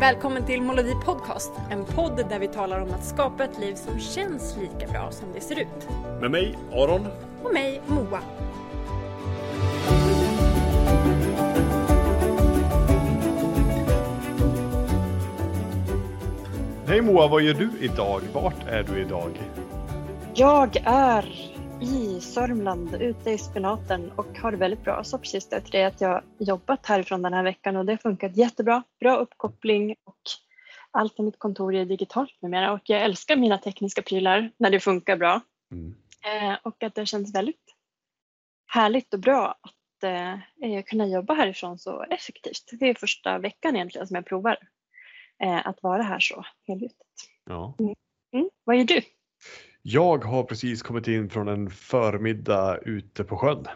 Välkommen till Molodi Podcast, en podd där vi talar om att skapa ett liv som känns lika bra som det ser ut. Med mig, Aron. Och mig, Moa. Hej Moa, vad gör du idag? Vart är du idag? Jag är i Sörmland, ute i spenaten och har det väldigt bra. Så precis det till dig att jag jobbat härifrån den här veckan och det har funkat jättebra. Bra uppkoppling och allt på mitt kontor är digitalt numera och jag älskar mina tekniska prylar när det funkar bra. Mm. Eh, och att det känns väldigt härligt och bra att eh, kunna jobba härifrån så effektivt. Det är första veckan egentligen som jag provar eh, att vara här så helgjutet. Ja. Mm. Mm. Vad gör du? Jag har precis kommit in från en förmiddag ute på sjön.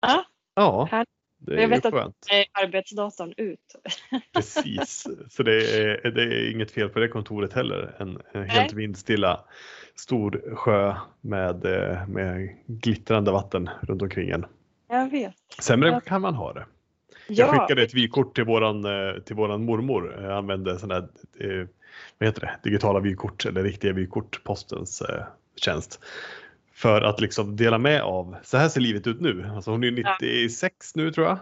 Ja, ja det är Jag vet skönt. att är arbetsdatorn ut. Precis, så det är, det är inget fel på det kontoret heller. En, en helt vindstilla stor sjö med, eh, med glittrande vatten runt omkring en. Jag vet. Sämre jag... kan man ha det. Jag skickade ett vykort till våran, eh, till våran mormor. Jag använde sån här, eh, vad heter det, digitala vykort eller riktiga vykort, postens eh, tjänst. För att liksom dela med av, så här ser livet ut nu. Alltså hon är 96 ja. nu tror jag.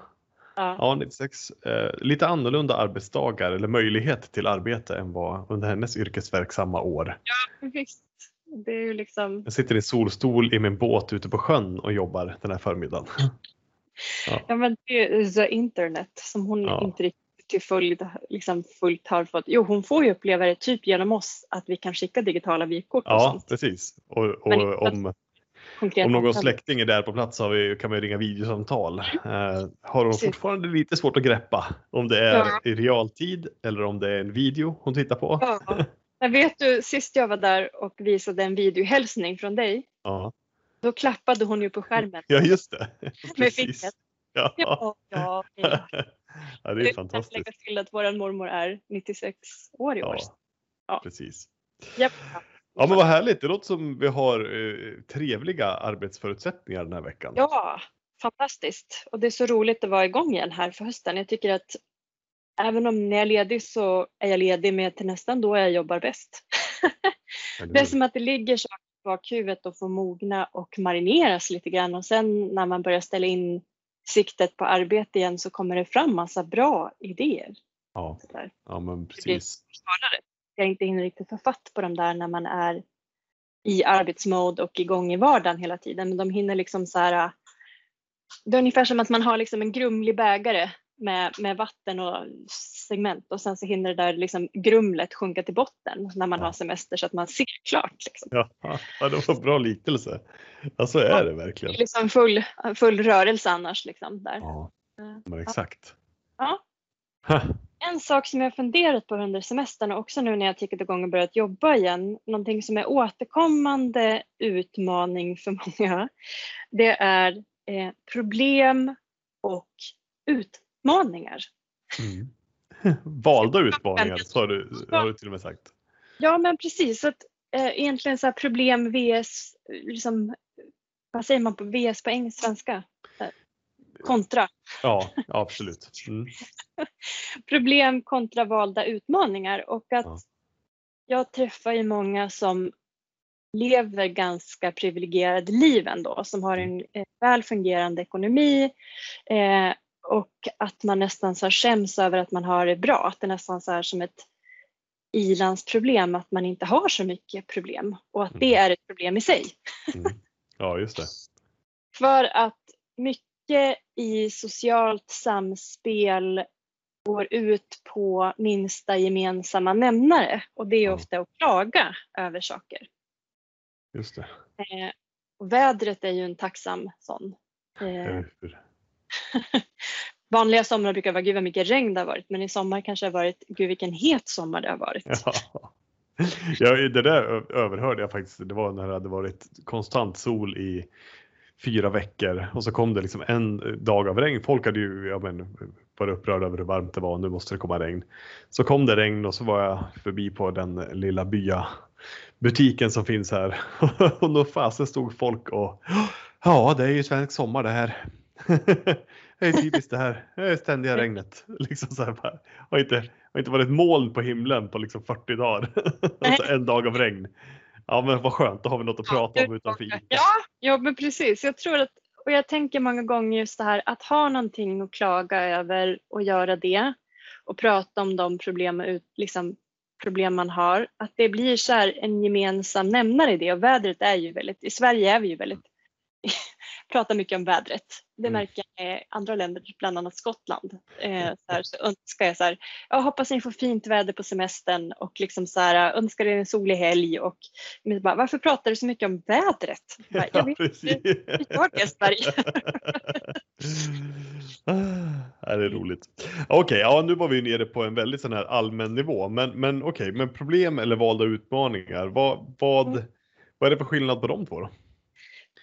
Ja, ja 96. Eh, lite annorlunda arbetsdagar eller möjlighet till arbete än vad under hennes yrkesverksamma år. Ja, visst. Det är ju liksom... Jag sitter i solstol i min båt ute på sjön och jobbar den här förmiddagen. Ja, ja men det är the internet som hon ja. inte riktigt till följd, liksom fullt har fått. Jo, hon får ju uppleva det typ genom oss att vi kan skicka digitala vykort. Ja, och sånt. precis. Och, och om, om någon släkting är där på plats har vi, kan man ringa videosamtal. Eh, har hon fortfarande lite svårt att greppa om det är ja. i realtid eller om det är en video hon tittar på. Ja. Jag vet du, sist jag var där och visade en videohälsning från dig. Ja. Då klappade hon ju på skärmen. Ja, just det. Med fingret. Ja. Ja, ja, ja, det är fantastiskt. Jag lägga till att vår mormor är 96 år i år. Ja, precis. Japp. Ja men vad härligt, det låter som vi har eh, trevliga arbetsförutsättningar den här veckan. Ja, fantastiskt. Och det är så roligt att vara igång igen här för hösten. Jag tycker att även om när jag är ledig så är jag ledig med till nästan då jag jobbar bäst. det är som att det ligger saker bakhuvudet och får mogna och marineras lite grann och sen när man börjar ställa in siktet på arbete igen så kommer det fram massa bra idéer. Ja, ja men precis. Jag inte hinner riktigt få fatt på dem där när man är i arbetsmode och igång i vardagen hela tiden. Men de hinner liksom så här. Det är ungefär som att man har liksom en grumlig bägare med, med vatten och segment och sen så hinner det där liksom grumlet sjunka till botten när man ja. har semester så att man ser klart. Liksom. Ja, ja, det var bra liknelse. Ja, så är ja, det verkligen. Det är liksom full, full rörelse annars. Liksom, där. Ja, men exakt. Ja. En sak som jag funderat på under semestern och också nu när jag tickat igång och börjat jobba igen, någonting som är återkommande utmaning för många, det är eh, problem och ut utmaningar. Mm. Valda utmaningar så har du, har du till och med sagt. Ja men precis. Så att, eh, egentligen så här problem vs, liksom, vad säger man på vs på engelska, svenska? Eh, kontra. Ja, absolut. Mm. problem kontra valda utmaningar och att ja. jag träffar ju många som lever ganska privilegierade liv ändå, som har en mm. väl fungerande ekonomi, eh, och att man nästan så här skäms över att man har det bra. Att det är nästan så här som ett ilandsproblem att man inte har så mycket problem och att det mm. är ett problem i sig. Mm. Ja, just det. För att mycket i socialt samspel går ut på minsta gemensamma nämnare och det är ofta att klaga över saker. Just det. Eh, och vädret är ju en tacksam sån. Eh, Vanliga somrar brukar vara gud vad mycket regn det har varit men i sommar kanske det har varit gud vilken het sommar det har varit. Ja. Ja, det där överhörde jag faktiskt. Det var när det hade varit konstant sol i fyra veckor och så kom det liksom en dag av regn. Folk hade ju ja, men, varit upprörda över hur varmt det var. Nu måste det komma regn. Så kom det regn och så var jag förbi på den lilla bya butiken som finns här och då fasen stod folk och ja, det är ju svensk sommar det här det är typiskt det här. Det är ständiga regnet. Liksom så här bara. Har, inte, har inte varit moln på himlen på liksom 40 dagar. alltså en dag av regn. Ja men vad skönt, då har vi något att prata om utan fint. Ja, ja men precis. Jag tror att, och jag tänker många gånger just det här att ha någonting att klaga över och göra det och prata om de problem, liksom, problem man har. Att det blir så en gemensam nämnare i det och vädret är ju väldigt, i Sverige är vi ju väldigt pratar mycket om vädret. Det mm. märker jag i andra länder, bland annat Skottland. Eh, så, här, så önskar jag så här, jag hoppas ni får fint väder på semestern och liksom så här, önskar er en solig helg. Och, men bara, varför pratar du så mycket om vädret? Bara, jag vet, precis. Vi gör det i Sverige. det är roligt. Okej, okay, ja, nu var vi nere på en väldigt sån här allmän nivå, men, men okej, okay, men problem eller valda utmaningar, vad, vad, mm. vad är det för skillnad på de två då?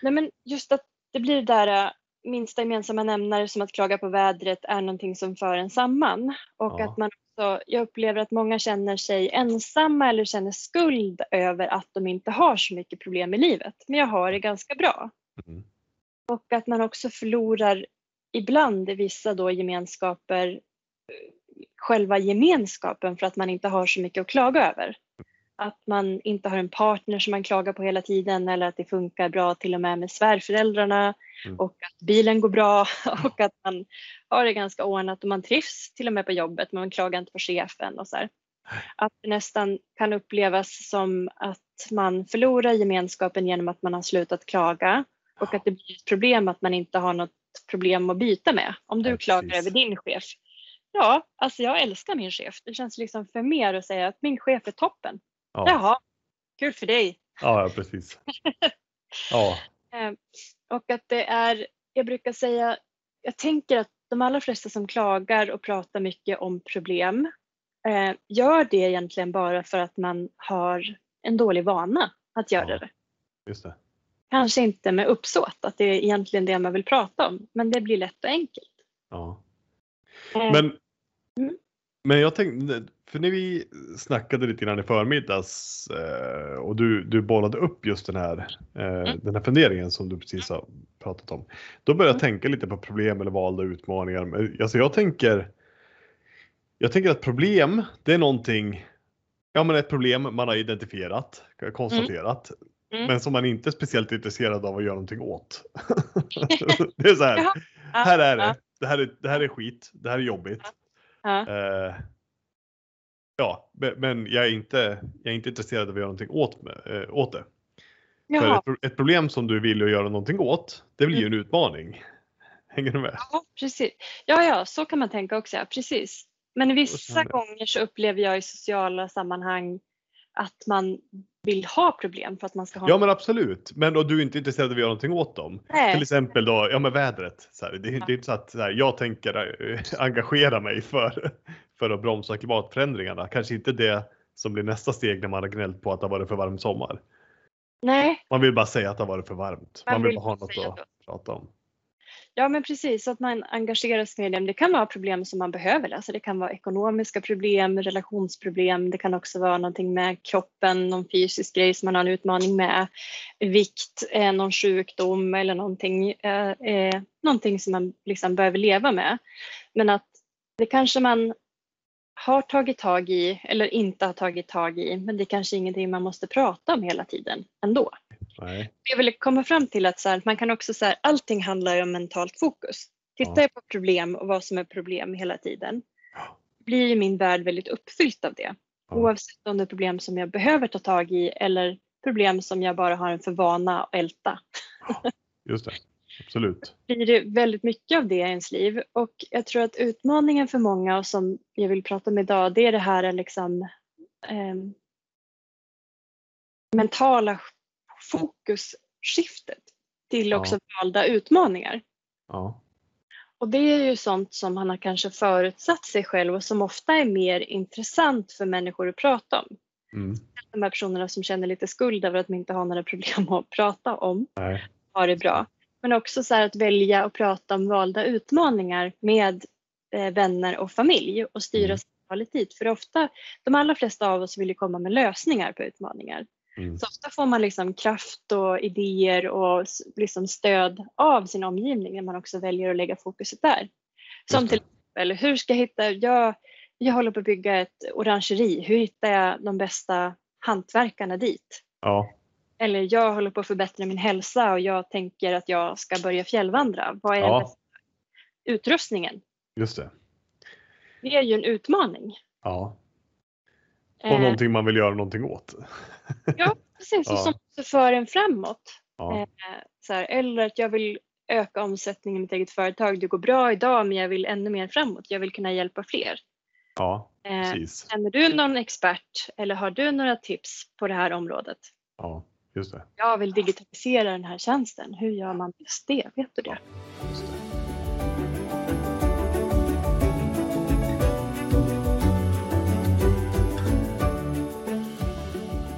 Nej men just att det blir det där äh, minsta gemensamma nämnare som att klaga på vädret är någonting som för en samman. Och ja. att man också, jag upplever att många känner sig ensamma eller känner skuld över att de inte har så mycket problem i livet. Men jag har det ganska bra. Mm. Och att man också förlorar ibland i vissa då gemenskaper själva gemenskapen för att man inte har så mycket att klaga över att man inte har en partner som man klagar på hela tiden eller att det funkar bra till och med med svärföräldrarna mm. och att bilen går bra och att man har det ganska ordnat och man trivs till och med på jobbet men man klagar inte på chefen och så här. Att det nästan kan upplevas som att man förlorar gemenskapen genom att man har slutat klaga och att det blir ett problem att man inte har något problem att byta med. Om du ja, klagar över din chef. Ja, alltså jag älskar min chef. Det känns liksom för mer att säga att min chef är toppen. Ja. Jaha, kul för dig. Ja, ja precis. ja. Eh, och att det är, jag brukar säga, jag tänker att de allra flesta som klagar och pratar mycket om problem eh, gör det egentligen bara för att man har en dålig vana att göra ja, det. Just det. Kanske inte med uppsåt att det är egentligen det man vill prata om, men det blir lätt och enkelt. Ja. Eh, men, mm. Men jag tänkte, för när vi snackade lite grann i förmiddags eh, och du, du bollade upp just den här, eh, mm. den här funderingen som du precis har pratat om. Då började jag mm. tänka lite på problem eller valda utmaningar. Alltså jag tänker, jag tänker att problem, det är någonting, ja men ett problem man har identifierat, konstaterat, mm. Mm. men som man inte är speciellt intresserad av att göra någonting åt. det är så här, här är det, det här är, det här är skit, det här är jobbigt. Ja. Eh, Ja, men jag är inte, jag är inte intresserad av att göra någonting åt, äh, åt det. För ett, ett, problem som du vill göra någonting åt, det blir ju en mm. utmaning. Hänger du med? Ja, precis. Ja, ja, så kan man tänka också. Ja, precis. Men vissa gånger så upplever jag i sociala sammanhang att man vill ha problem för att man ska ha. Ja men absolut, men och du är inte intresserad av att göra någonting åt dem. Nej. Till exempel då, ja men vädret. Så här, det, det, är inte så att så här, jag tänker äh, engagera mig för, för att bromsa klimatförändringarna. Kanske inte det som blir nästa steg när man har gnällt på att det har varit för varm sommar. Nej. Man vill bara säga att det har varit för varmt. Man, man vill, vill bara ha något att prata om. Ja men precis, att man engagerar sig med dem. Det kan vara problem som man behöver lösa. Det kan vara ekonomiska problem, relationsproblem. Det kan också vara någonting med kroppen, någon fysisk grej som man har en utmaning med. Vikt, eh, någon sjukdom eller någonting, eh, eh, någonting som man liksom behöver leva med. Men att det kanske man har tagit tag i eller inte har tagit tag i men det är kanske ingenting man måste prata om hela tiden ändå. Nej. Jag vill komma fram till att så här, man kan också säga allting handlar om mentalt fokus. Tittar jag på problem och vad som är problem hela tiden blir ju min värld väldigt uppfyllt av det. Ja. Oavsett om det är problem som jag behöver ta tag i eller problem som jag bara har en för vana att älta. Ja, just det, absolut. blir det väldigt mycket av det i ens liv och jag tror att utmaningen för många och som jag vill prata om idag det är det här liksom eh, mentala fokusskiftet till också ja. valda utmaningar. Ja. Och det är ju sånt som han har kanske förutsatt sig själv och som ofta är mer intressant för människor att prata om. Mm. De här personerna som känner lite skuld över att de inte har några problem att prata om Nej. har det bra. Men också så att välja att prata om valda utmaningar med eh, vänner och familj och styra mm. samtalet dit. För ofta, de allra flesta av oss vill ju komma med lösningar på utmaningar. Mm. Så ofta får man liksom kraft och idéer och liksom stöd av sin omgivning när man också väljer att lägga fokuset där. Som till exempel, hur ska jag hitta, jag, jag håller på att bygga ett orangeri, hur hittar jag de bästa hantverkarna dit? Ja. Eller jag håller på att förbättra min hälsa och jag tänker att jag ska börja fjällvandra. Vad är ja. den bästa utrustningen? Just det. Det är ju en utmaning. Ja. Och eh. någonting man vill göra någonting åt. ja, precis. Och som för en framåt. Ja. Eh, så här, eller att jag vill öka omsättningen i mitt eget företag. Det går bra idag men jag vill ännu mer framåt. Jag vill kunna hjälpa fler. Ja, eh, precis. Känner du någon expert eller har du några tips på det här området? Ja, just det. Jag vill digitalisera den här tjänsten. Hur gör man bäst det? Vet du det? Ja,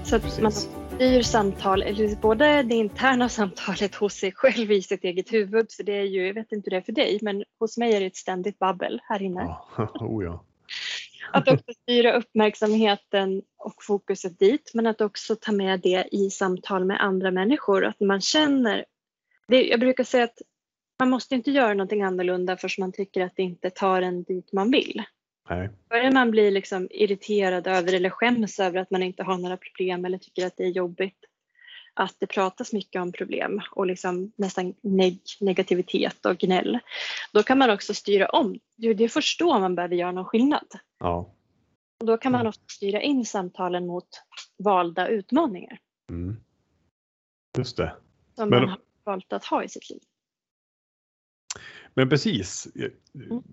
Så att man styr samtal, eller både det interna samtalet hos sig själv i sitt eget huvud, för det är ju, jag vet inte hur det är för dig, men hos mig är det ett ständigt babbel här inne. Ja. Oh ja. Att också styra uppmärksamheten och fokuset dit, men att också ta med det i samtal med andra människor. Att man känner, det, jag brukar säga att man måste inte göra någonting annorlunda förrän man tycker att det inte tar en dit man vill. Nej. Börjar man bli liksom irriterad över eller skäms över att man inte har några problem eller tycker att det är jobbigt att det pratas mycket om problem och liksom nästan neg negativitet och gnäll. Då kan man också styra om. Det är först då man behöver göra någon skillnad. Ja. Och då kan man mm. också styra in samtalen mot valda utmaningar. Mm. Just det. Som Men... man har valt att ha i sitt liv. Men precis. Mm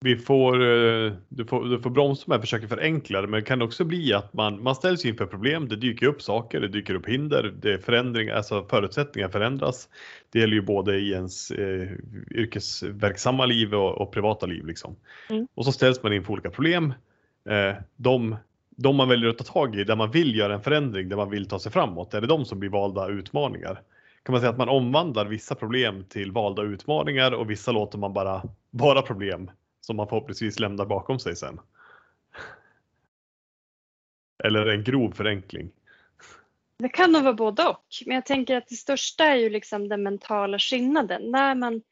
vi får, eh, du, får, du får bromsa med att försöka förenkla det, men det kan också bli att man, man ställs inför problem. Det dyker upp saker, det dyker upp hinder, det är förändringar, alltså förutsättningar förändras. Det gäller ju både i ens eh, yrkesverksamma liv och, och privata liv. Liksom. Mm. Och så ställs man inför olika problem. Eh, de, de man väljer att ta tag i, där man vill göra en förändring, där man vill ta sig framåt, är det de som blir valda utmaningar? Kan man säga att man omvandlar vissa problem till valda utmaningar och vissa låter man bara vara problem som man förhoppningsvis lämnar bakom sig sen. Eller en grov förenkling. Det kan nog vara både och. Men jag tänker att det största är ju liksom den mentala skillnaden. När man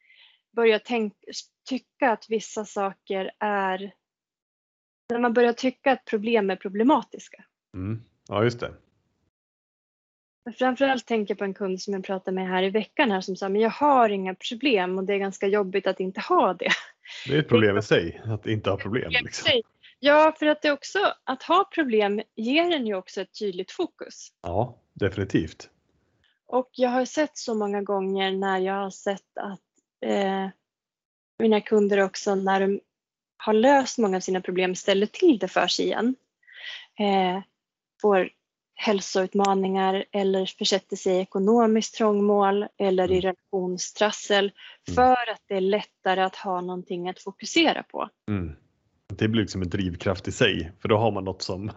börjar tänka, tycka att vissa saker är... När man börjar tycka att problem är problematiska. Mm. Ja, just det. Framförallt tänker jag på en kund som jag pratade med här i veckan här som sa men jag har inga problem och det är ganska jobbigt att inte ha det. Det är ett problem i sig att inte ha problem. Liksom. Ja, för att det också, att ha problem ger en ju också ett tydligt fokus. Ja, definitivt. Och jag har sett så många gånger när jag har sett att eh, mina kunder också när de har löst många av sina problem ställer till det för sig igen. Eh, får hälsoutmaningar eller försätter sig i ekonomiskt trångmål eller i mm. relationstrassel mm. för att det är lättare att ha någonting att fokusera på. Mm. Det blir liksom en drivkraft i sig för då har man något som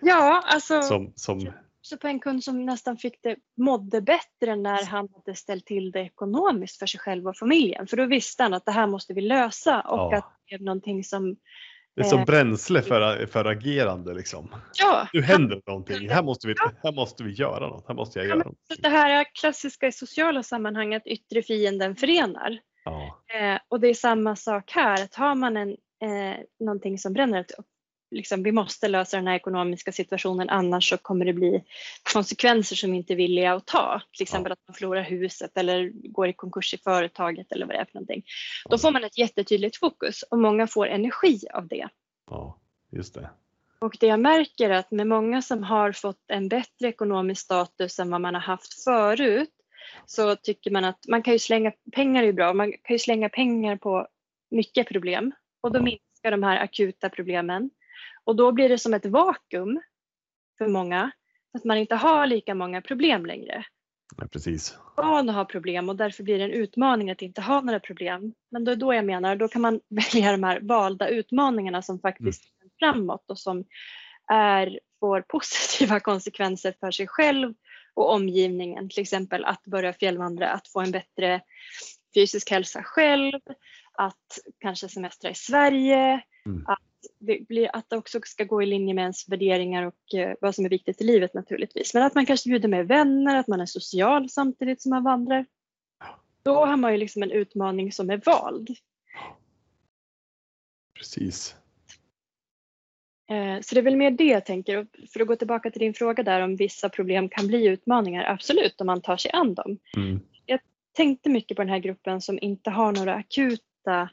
Ja, alltså som, som... så på en kund som nästan fick det, mådde bättre när han hade ställt till det ekonomiskt för sig själv och familjen. För då visste han att det här måste vi lösa och ja. att det är någonting som det är som eh, bränsle för, för agerande liksom. Ja. Nu händer någonting, här måste, vi, här måste vi göra något, här måste jag göra något. Det här klassiska i sociala sammanhang att yttre fienden förenar. Ja. Eh, och det är samma sak här, att har man en, eh, någonting som bränner, liksom, vi måste lösa den här ekonomiska situationen annars så kommer det bli konsekvenser som vi inte är villiga att ta. Till exempel att man förlorar huset eller går i konkurs i företaget eller vad det är för någonting. Då får man ett jättetydligt fokus och många får energi av det. Ja, just det. Och det jag märker är att med många som har fått en bättre ekonomisk status än vad man har haft förut så tycker man att man kan ju slänga pengar är ju bra, man kan ju slänga pengar på mycket problem och då minskar de här akuta problemen. Och då blir det som ett vakuum för många, att man inte har lika många problem längre. Ja, precis. Barn har problem och därför blir det en utmaning att inte ha några problem. Men då är då jag menar, då kan man välja de här valda utmaningarna som faktiskt mm. är framåt och som är, får positiva konsekvenser för sig själv och omgivningen. Till exempel att börja fjällvandra, att få en bättre fysisk hälsa själv, att kanske semestra i Sverige, mm. att det, blir, att det också ska gå i linje med ens värderingar och eh, vad som är viktigt i livet naturligtvis. Men att man kanske bjuder med vänner, att man är social samtidigt som man vandrar. Då har man ju liksom en utmaning som är vald. Precis. Eh, så det är väl mer det jag tänker. Och för att gå tillbaka till din fråga där om vissa problem kan bli utmaningar. Absolut, om man tar sig an dem. Mm. Jag tänkte mycket på den här gruppen som inte har några akuta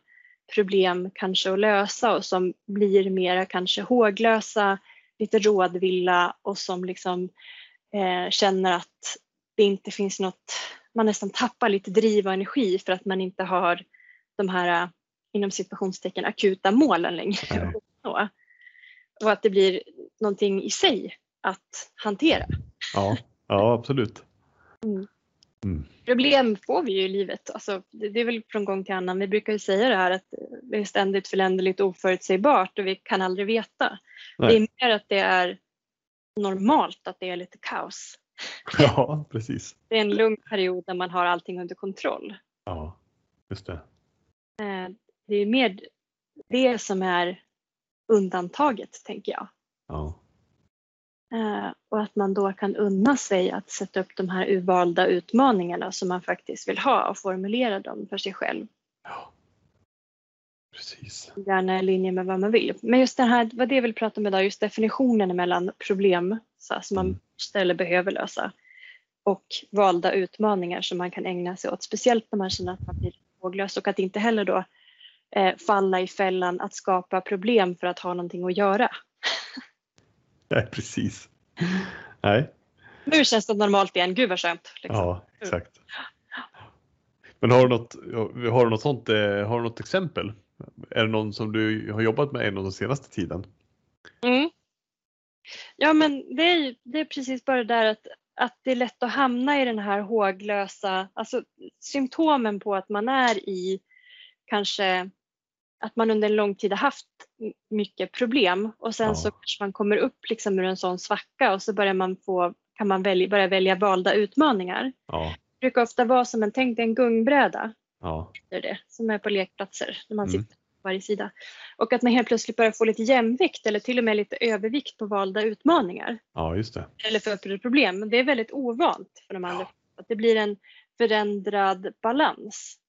problem kanske att lösa och som blir mera kanske håglösa, lite rådvilla och som liksom eh, känner att det inte finns något, man nästan tappar lite driv och energi för att man inte har de här inom situationstecken akuta målen längre. och att det blir någonting i sig att hantera. Ja, ja absolut. Mm. Mm. Problem får vi ju i livet. Alltså, det, det är väl från gång till annan. Vi brukar ju säga det här att det är ständigt föränderligt oförutsägbart och vi kan aldrig veta. Nej. Det är mer att det är normalt att det är lite kaos. Ja, precis. Det är en lugn period när man har allting under kontroll. Ja, just det. Eh, Det är mer det som är undantaget, tänker jag. Ja, Och att man då kan unna sig att sätta upp de här urvalda utmaningarna som man faktiskt vill ha och formulera dem för sig själv. ja. Precis. Gärna i linje med vad man vill. Men just det här, vad det jag vill prata om idag, just definitionen mellan problem så som man Mm. måste eller behöver lösa och valda utmaningar som man kan ägna sig åt. Speciellt när man känner att man blir håglös och att inte heller då eh, falla i fällan att skapa problem för att ha någonting att göra. Nej, precis. Nej, Nu känns det normalt igen, gud vad skönt. Liksom. ja, exakt. Men har du något, har du något sånt, eh, har du något exempel? Är det någon som du har jobbat med inom den senaste tiden? Mm. Ja men det är, det är precis bara det där att, att det är lätt att hamna i den här håglösa, alltså symptomen på att man är i kanske att man under en lång tid har haft mycket problem och sen Ja. så kanske man kommer upp liksom ur en sån svacka och så börjar man få, kan man välja, börja välja valda utmaningar. Ja, Det brukar ofta vara som en, tänk en gungbräda ja, det, som är på lekplatser där man Mm. sitter på varje sida. Och att man helt plötsligt börjar få lite jämvikt eller till och med lite övervikt på valda utmaningar ja, just det. eller för problem. Men det är väldigt ovant för de andra. Att det blir en förändrad balans.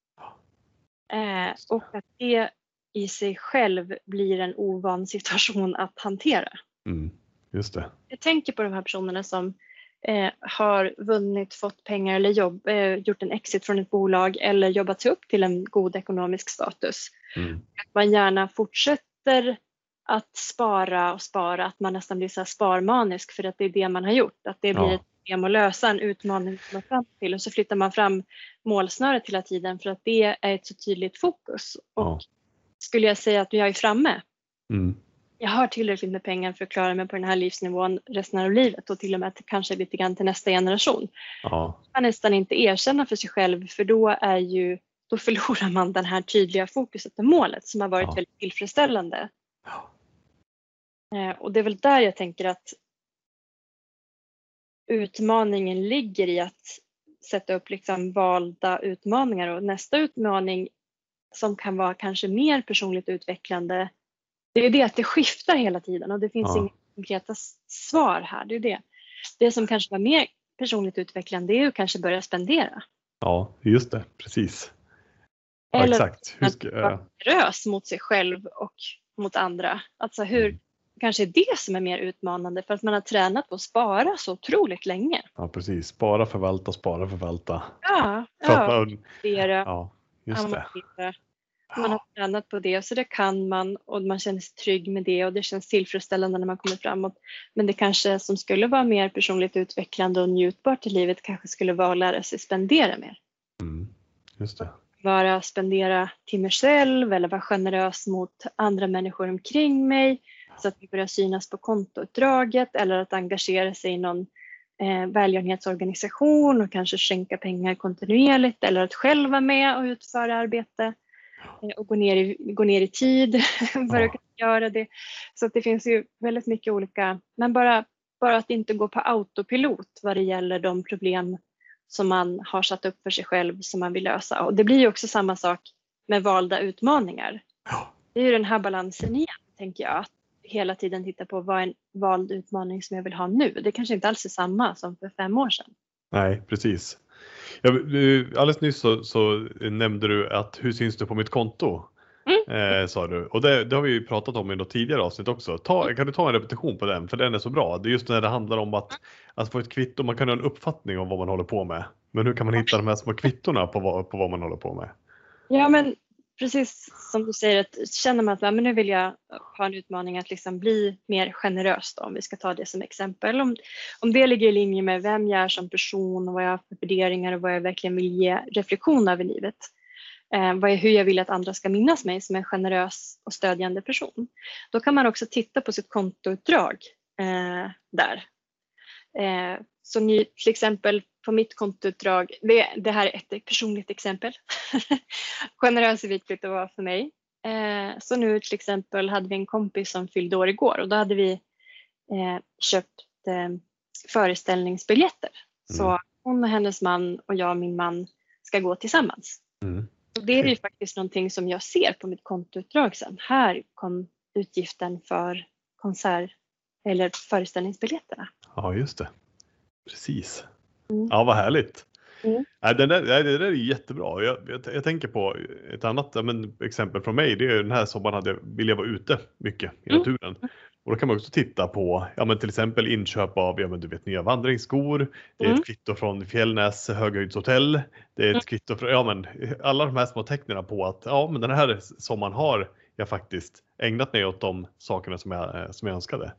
Eh, och att det i sig själv blir en ovan situation att hantera. Mm, just det. Jag tänker på de här personerna som eh, har vunnit, fått pengar eller jobb, eh, gjort en exit från ett bolag eller jobbat sig upp till en god ekonomisk status. Mm, Att man gärna fortsätter att spara och spara, att man nästan blir så sparmanisk för att det är det man har gjort. Att det blir Ja. ett problem att lösa, en utmaning att komma fram till och så flyttar man fram målsnöret hela tiden för att det är ett så tydligt fokus. Och Ja. Skulle jag säga att jag är framme, mm, jag har tillräckligt med pengar för att klara mig på den här livsnivån resten av livet och till och med kanske lite grann till nästa generation. ja, Man nästan inte erkänna för sig själv för då är ju då förlorar man den här tydliga fokuset på målet som har varit Ja. väldigt tillfredsställande. Ja. Eh, Och det är väl där jag tänker att utmaningen ligger i att sätta upp liksom valda utmaningar och nästa utmaning som kan vara kanske mer personligt utvecklande det är det att det skiftar hela tiden och det finns Ja. inga konkreta svar här. Det är det. Det som kanske var mer personligt utvecklande är att kanske börja spendera. ja, just det. Precis. Ja, Eller exakt. Hur att ska, vara generös mot sig själv och mot andra. Alltså hur, Mm. kanske är det som är mer utmanande för att man har tränat på att spara så otroligt länge. ja, precis. Spara, förvalta, spara, förvalta. Ja, För att ja, man, ja just det. Man har tränat på det så det kan man och man känner sig trygg med det och det känns tillfredsställande när man kommer framåt. Men det kanske som skulle vara mer personligt utvecklande och njutbart i livet kanske skulle vara att lära sig spendera mer. Mm, just det. Vara spendera till mig själv eller vara generös mot andra människor omkring mig så att det börjar synas på kontoutdraget eller att engagera sig i någon eh, välgörenhetsorganisation och kanske skänka pengar kontinuerligt eller att själv vara med och utföra arbete och gå ner i, gå ner i tid för att kunna göra det. Så det finns ju väldigt mycket olika, men bara, bara att inte gå på autopilot vad det gäller de problem som man har satt upp för sig själv som man vill lösa. Och det blir ju också samma sak med valda utmaningar. Det är ju den här balansen igen. tänker jag. Att hela tiden titta på vad är en vald utmaning som jag vill ha nu. Det kanske inte alls är samma som för fem år sedan. Nej, precis. Ja, alldeles nyss så, så nämnde du att hur syns du på mitt konto? Mm. Eh, sa du. Och det, det, har vi ju pratat om i något tidigare avsnitt också. Ta, mm. kan du ta en repetition på den? För den är så bra. Det är just när det handlar om att, att få ett kvitto. Man kan ha en uppfattning om vad man håller på med. Men hur kan man hitta de här små kvittorna på vad, på vad man håller på med? Ja, men precis som du säger, att känner man att men nu vill jag ha en utmaning att liksom bli mer generös, då, om vi ska ta det som exempel. Om, om det ligger i linje med vem jag är som person och vad jag har för värderingar och vad jag verkligen vill ge reflektion över livet. Eh, vad är, hur jag vill att andra ska minnas mig som en generös och stödjande person. Då kan man också titta på sitt kontoutdrag eh, där. Eh, så ni, till exempel på mitt kontoutdrag, det, det här är ett personligt exempel. Generös är viktigt att vara för mig. Eh, så nu till exempel hade vi en kompis som fyllde år igår och då hade vi eh, köpt eh, föreställningsbiljetter. Mm. Så hon och hennes man och jag och min man ska gå tillsammans. Mm. Och det är ju faktiskt någonting som jag ser på mitt kontoutdrag sen. Här kom utgiften för konsert eller föreställningsbiljetterna. Ja, just det. Precis. Mm. Ja, vad härligt. Mm. Ja, det, där, det där är jättebra. Jag, jag, jag, tänker på ett annat men, exempel från mig. Det är den här sommaren hade, vill jag vara ute mycket i mm. naturen. Mm. Och då kan man också titta på ja, men till exempel inköp av ja, men du vet, nya vandringsskor. Det är mm. ett kvitto från Fjällnäs höghöjdshotell. Det är ett mm. kvitto från ja, men, alla de här små tecknen på att ja, men den här sommaren har jag faktiskt ägnat mig åt de sakerna som jag, som jag önskade.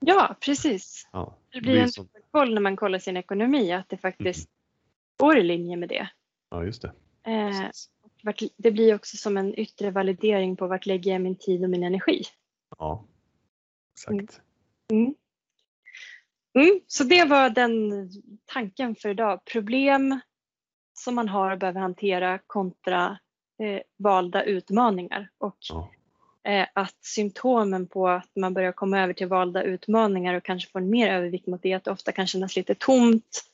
Ja, precis. Ja, det blir, det blir en koll när man kollar sin ekonomi att det faktiskt mm. går i linje med det. Ja, just det. Eh, det blir också som en yttre validering på vart lägger jag min tid och min energi. Ja, exakt. Mm. Mm. mm. Så det var den tanken för idag. Problem som man har och behöver hantera kontra eh, valda utmaningar. Och ja. Eh, att symptomen på att man börjar komma över till valda utmaningar och kanske får en mer övervikt mot det, att det ofta kan kännas lite tomt,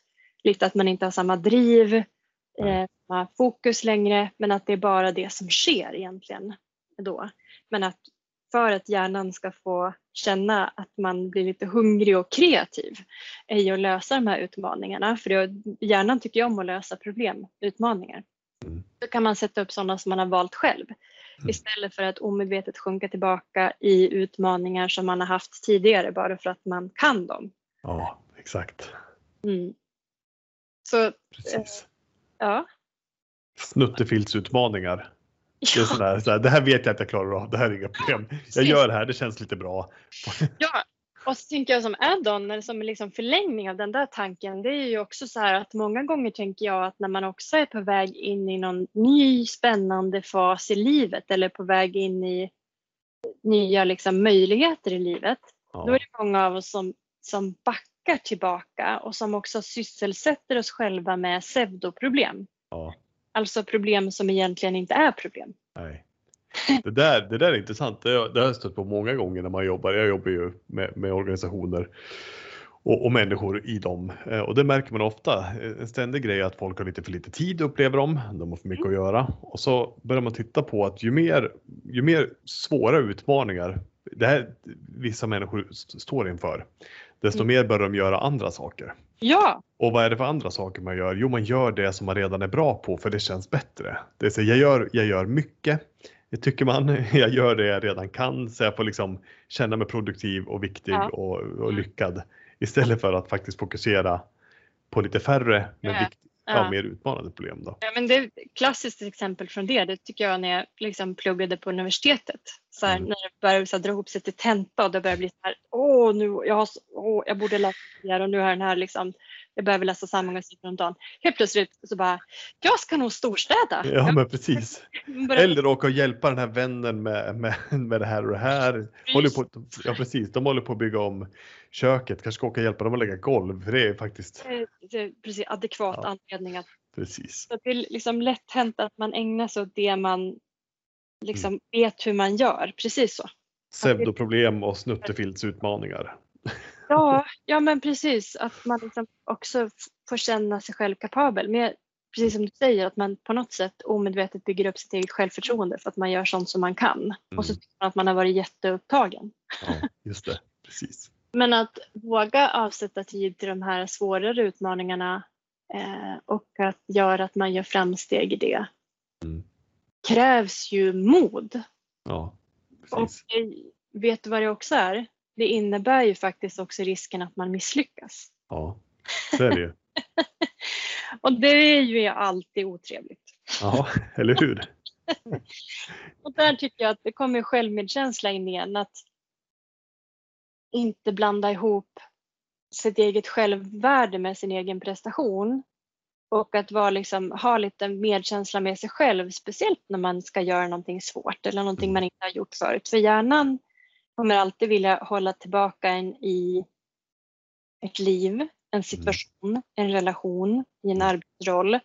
lite att man inte har samma driv, eh, samma fokus längre, men att det är bara det som sker egentligen då. Men att för att hjärnan ska få känna att man blir lite hungrig och kreativ i att lösa de här utmaningarna, för hjärnan tycker ju om att lösa problem, utmaningar. Mm. Då kan man sätta upp sådana som man har valt själv. Mm. Istället för att omedvetet sjunka tillbaka i utmaningar som man har haft tidigare bara för att man kan dem. Ja, exakt. Mm. Så, Precis. Eh, ja. Snuttefiltsutmaningar. Det, är sådär, sådär, det här vet jag att jag klarar av, det här är inga problem. Jag gör det här, det känns lite bra. Ja, och så tänker jag som add-on, eller som liksom förlängning av den där tanken, det är ju också så här att många gånger tänker jag att när man också är på väg in i någon ny spännande fas i livet eller på väg in i nya liksom möjligheter i livet, ja. då är det många av oss som, som backar tillbaka och som också sysselsätter oss själva med pseudoproblem. Ja. Alltså problem som egentligen inte är problem. Nej. Det där, det där är intressant. Det, det har jag stött på många gånger när man jobbar. Jag jobbar ju med, med organisationer och, och, människor i dem. Eh, och det märker man ofta. En ständig grej är att folk har lite för lite tid upplever de. De har för mycket att göra. Och så börjar man titta på att ju mer, ju mer svåra utmaningar det här vissa människor står inför, desto mm. mer börjar de göra andra saker. Ja. Och vad är det för andra saker man gör? Jo, man gör det som man redan är bra på för det känns bättre. Det är så, jag, gör, jag gör mycket det tycker man. Jag gör det jag redan kan så jag får liksom känna mig produktiv och viktig ja. och, och, mm. lyckad istället för att faktiskt fokusera på lite färre men ja. Ja. mer utmanande problem. Då. Ja, men det är ett klassiskt exempel från det. Det tycker jag när jag liksom pluggade på universitetet. Så här, mm. När det började så här, dra ihop sig till tenta och det började bli så här, åh, nu, jag, har, åh, jag borde läsa det här och nu har den här liksom jag behöver läsa samma många sidor om dagen. Helt plötsligt så bara, jag ska nog storstäda. Ja men precis. Eller åka och hjälpa den här vännen med, med, med det här och det här. Håller på, ja precis, de håller på att bygga om köket, kanske ska åka och hjälpa dem att lägga golv. För det är faktiskt det är precis adekvat ja, anledning. Att, precis. Så det är liksom lätt hänt att man ägnar sig åt det man liksom mm. vet hur man gör. Precis så. Pseudoproblem och snuttefiltsutmaningar. Ja, ja men precis. Att man liksom också får känna sig själv kapabel. Men precis som du säger, att man på något sätt omedvetet bygger upp sitt eget självförtroende för att man gör sånt som man kan. Mm. Och så mm. tycker man att man har varit jätteupptagen. Ja, just det. Precis. Men att våga avsätta tid till de här svårare utmaningarna eh, och att göra att man gör framsteg i det mm. krävs ju mod. Ja, precis. Och vet du vad det också är? Det innebär ju faktiskt också risken att man misslyckas. Ja, så är det ju. och det är ju alltid otrevligt. Ja, eller hur? och där tycker jag att det kommer självmedkänsla in igen. Att inte blanda ihop sitt eget självvärde med sin egen prestation. Och att vara liksom, ha lite medkänsla med sig själv, speciellt när man ska göra någonting svårt eller någonting man inte har gjort förut. För hjärnan kommer alltid vilja hålla tillbaka en i ett liv, en mm. situation, en relation, i en arbetsroll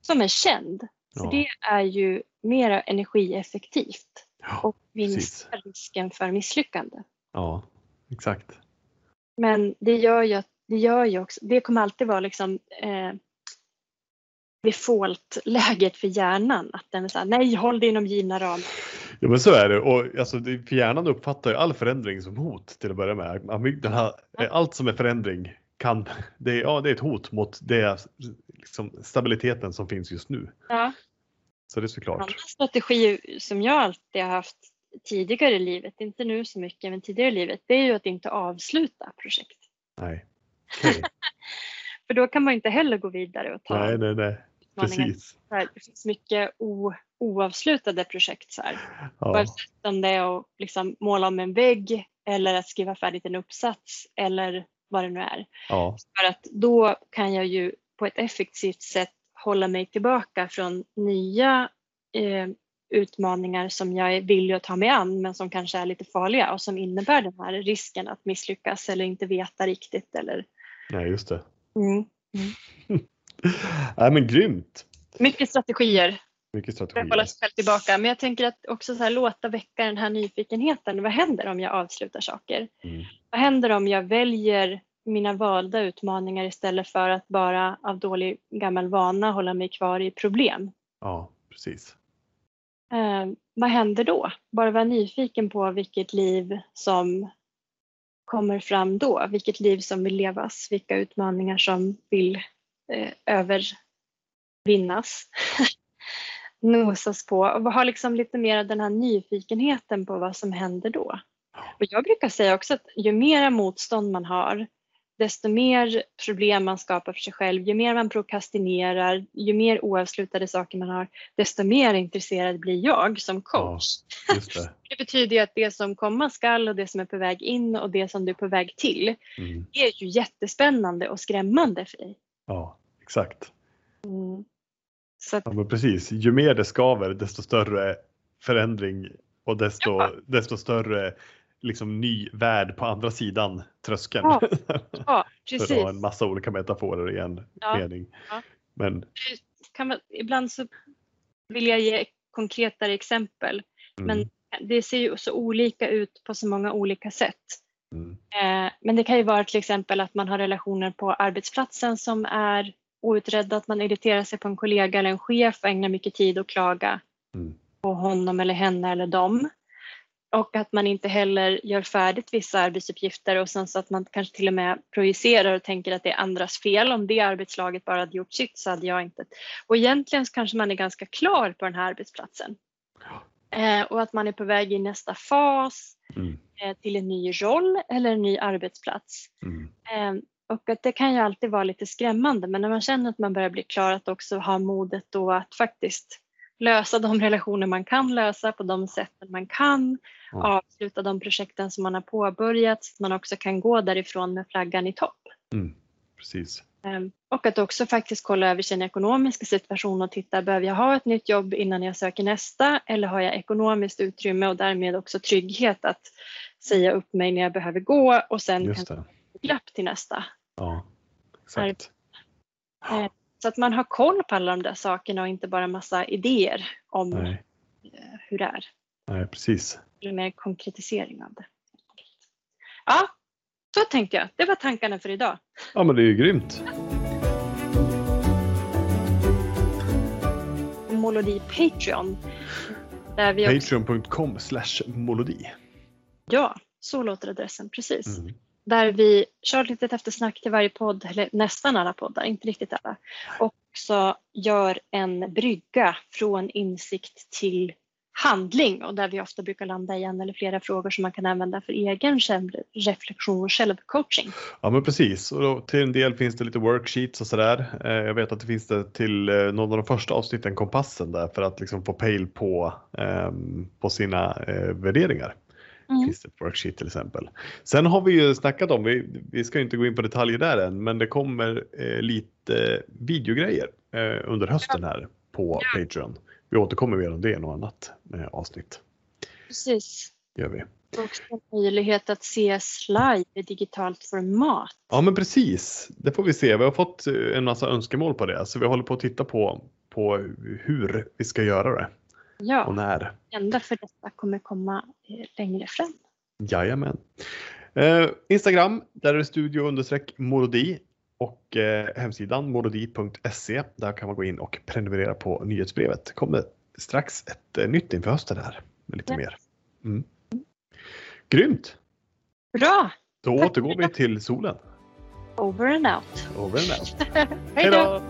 som är känd. För ja. det är ju mer energieffektivt och minskar risken för misslyckande. Ja, exakt. Men det gör ju, det gör ju också, det kommer alltid vara liksom eh, default-läget för hjärnan. Att den är så här, nej håll det inom givna ramar. Ja men så är det och alltså, för hjärnan uppfattar ju all förändring som hot till att börja med. Allt som är förändring kan, det är, ja, det är ett hot mot det, liksom, stabiliteten som finns just nu. Ja. Så det är såklart. En strategi som jag alltid har haft tidigare i livet, inte nu så mycket, men tidigare i livet, det är ju att inte avsluta projekt. Nej. Okay. För då kan man inte heller gå vidare och ta Nej, nej, nej. Precis. Det finns mycket o, oavslutade projekt. Så här. Ja. om det är att liksom måla om en vägg eller att skriva färdigt en uppsats eller vad det nu är. Ja. För att då kan jag ju på ett effektivt sätt hålla mig tillbaka från nya eh, utmaningar som jag är villig att ta mig an men som kanske är lite farliga och som innebär den här risken att misslyckas eller inte veta riktigt. Eller... Nej, just det. Mm. Mm. Nej, men grymt. Mycket strategier. Mycket strategier. Hålla sig själv tillbaka. Men jag tänker att också så här, låta väcka den här nyfikenheten. Vad händer om jag avslutar saker? Mm. Vad händer om jag väljer mina valda utmaningar istället för att bara av dålig gammal vana hålla mig kvar i problem? Ja, precis. Eh, vad händer då? Bara vara nyfiken på vilket liv som kommer fram då, vilket liv som vill levas, vilka utmaningar som vill eh, övervinnas, nosas på och ha liksom lite mer den här nyfikenheten på vad som händer då. Och jag brukar säga också att ju mera motstånd man har, desto mer problem man skapar för sig själv, ju mer man prokrastinerar, ju mer oavslutade saker man har, desto mer intresserad blir jag som coach. Ja, det. det. betyder ju att det som komma skall och det som är på väg in och det som du är på väg till mm. är ju jättespännande och skrämmande för dig. Ja, exakt. Mm. Att, ja, men precis, ju mer det skaver desto större förändring och desto, ja. desto större liksom ny värld på andra sidan tröskeln. Ja, ja precis. För att ha en massa olika metaforer i en ja, mening. Ja. Men... Man, ibland så vill jag ge konkretare exempel. Mm. Men det ser ju så olika ut på så många olika sätt. Mm. Eh, men det kan ju vara till exempel att man har relationer på arbetsplatsen som är outredda, att man irriterar sig på en kollega eller en chef och ägnar mycket tid att klaga mm. på honom eller henne eller dem. Och att man inte heller gör färdigt vissa arbetsuppgifter och sen så att man kanske till och med projicerar och tänker att det är andras fel. Om det arbetslaget bara hade gjort sitt så hade jag inte. Och egentligen så kanske man är ganska klar på den här arbetsplatsen. Eh, och att man är på väg i nästa fas mm. Eh, till en ny roll eller en ny arbetsplats. Mm. Eh, och att det kan ju alltid vara lite skrämmande men när man känner att man börjar bli klar att också ha modet då att faktiskt lösa de relationer man kan lösa på de sätten man kan, ja. avsluta de projekten som man har påbörjat så att man också kan gå därifrån med flaggan i topp. Mm, precis. Ehm, och att också faktiskt kolla över sin ekonomiska situation och titta, behöver jag ha ett nytt jobb innan jag söker nästa eller har jag ekonomiskt utrymme och därmed också trygghet att säga upp mig när jag behöver gå och sen kan glapp till nästa. Ja, exakt. Ehm, så att man har koll på alla de där sakerna och inte bara massa idéer om Nej. Eh, hur det är. Nej, precis. Mer konkretisering av det. Ja, så tänkte jag. Det var tankarna för idag. Ja, men det är ju grymt. Molodi Patreon. Patreon.com slash molodi. Ja, så låter adressen precis. Mm. Där vi kör ett litet eftersnack till varje podd, eller nästan alla poddar, inte riktigt alla. Och så gör en brygga från insikt till handling och där vi ofta brukar landa i en eller flera frågor som man kan använda för egen reflektion och självcoaching. Ja men precis och då, till en del finns det lite worksheets och sådär. Eh, jag vet att det finns det till eh, någon av de första avsnitten kompassen där för att liksom få pejl på, eh, på sina eh, värderingar. Mm. Finns det ett worksheet till exempel. Sen har vi ju snackat om, vi, vi ska inte gå in på detaljer där än, men det kommer eh, lite videogrejer eh, under hösten här på ja. Patreon. Vi återkommer mer om det i något annat eh, avsnitt. Precis. Gör vi. Och möjlighet att ses live i digitalt format. Ja men precis, det får vi se. Vi har fått eh, en massa önskemål på det så vi håller på att titta på, på hur vi ska göra det. Ja, och när. Ända för detta kommer komma eh, längre fram. Jajamän. Eh, Instagram, där är det studio morodi och eh, hemsidan morodi.se. Där kan man gå in och prenumerera på nyhetsbrevet. Det kommer strax ett eh, nytt inför hösten här med lite ja. mer. Mm. Grymt! Bra! Då Tack återgår vi till solen. Over and out. Over and out. Hej då!